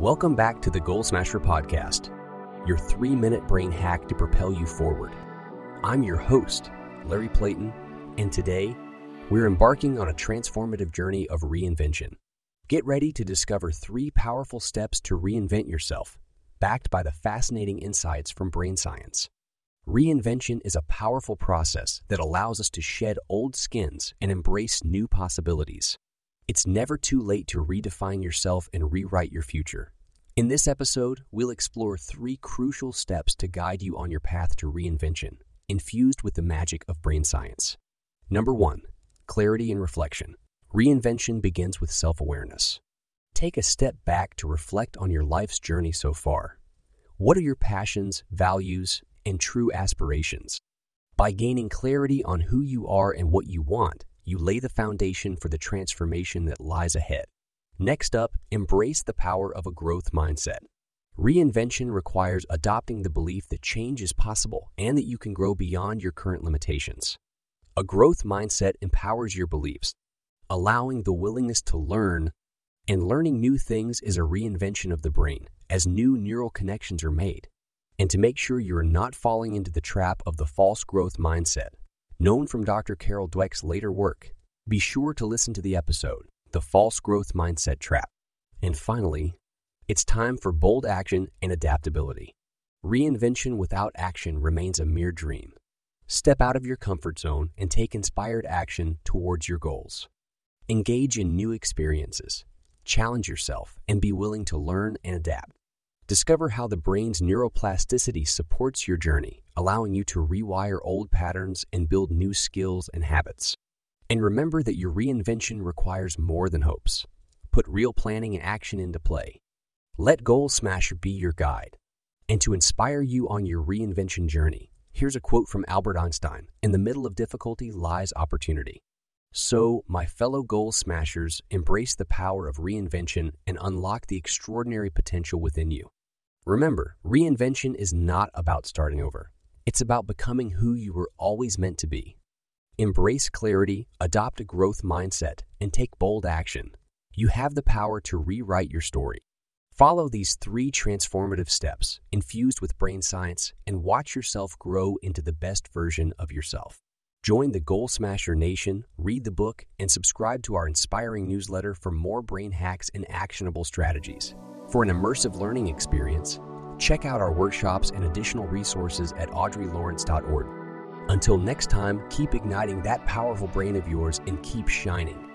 Welcome back to the Goal Smasher Podcast, your three minute brain hack to propel you forward. I'm your host, Larry Playton, and today we're embarking on a transformative journey of reinvention. Get ready to discover three powerful steps to reinvent yourself, backed by the fascinating insights from brain science. Reinvention is a powerful process that allows us to shed old skins and embrace new possibilities. It's never too late to redefine yourself and rewrite your future. In this episode, we'll explore three crucial steps to guide you on your path to reinvention, infused with the magic of brain science. Number one, clarity and reflection. Reinvention begins with self awareness. Take a step back to reflect on your life's journey so far. What are your passions, values, and true aspirations? By gaining clarity on who you are and what you want, you lay the foundation for the transformation that lies ahead. Next up, embrace the power of a growth mindset. Reinvention requires adopting the belief that change is possible and that you can grow beyond your current limitations. A growth mindset empowers your beliefs, allowing the willingness to learn, and learning new things is a reinvention of the brain as new neural connections are made. And to make sure you're not falling into the trap of the false growth mindset, known from Dr. Carol Dweck's later work. Be sure to listen to the episode, The False Growth Mindset Trap. And finally, it's time for bold action and adaptability. Reinvention without action remains a mere dream. Step out of your comfort zone and take inspired action towards your goals. Engage in new experiences, challenge yourself, and be willing to learn and adapt. Discover how the brain's neuroplasticity supports your journey, allowing you to rewire old patterns and build new skills and habits. And remember that your reinvention requires more than hopes. Put real planning and action into play. Let Goal Smasher be your guide. And to inspire you on your reinvention journey, here's a quote from Albert Einstein In the middle of difficulty lies opportunity. So, my fellow goal smashers, embrace the power of reinvention and unlock the extraordinary potential within you. Remember, reinvention is not about starting over. It's about becoming who you were always meant to be. Embrace clarity, adopt a growth mindset, and take bold action. You have the power to rewrite your story. Follow these three transformative steps, infused with brain science, and watch yourself grow into the best version of yourself. Join the Goal Smasher Nation, read the book, and subscribe to our inspiring newsletter for more brain hacks and actionable strategies. For an immersive learning experience, check out our workshops and additional resources at audreylawrence.org. Until next time, keep igniting that powerful brain of yours and keep shining.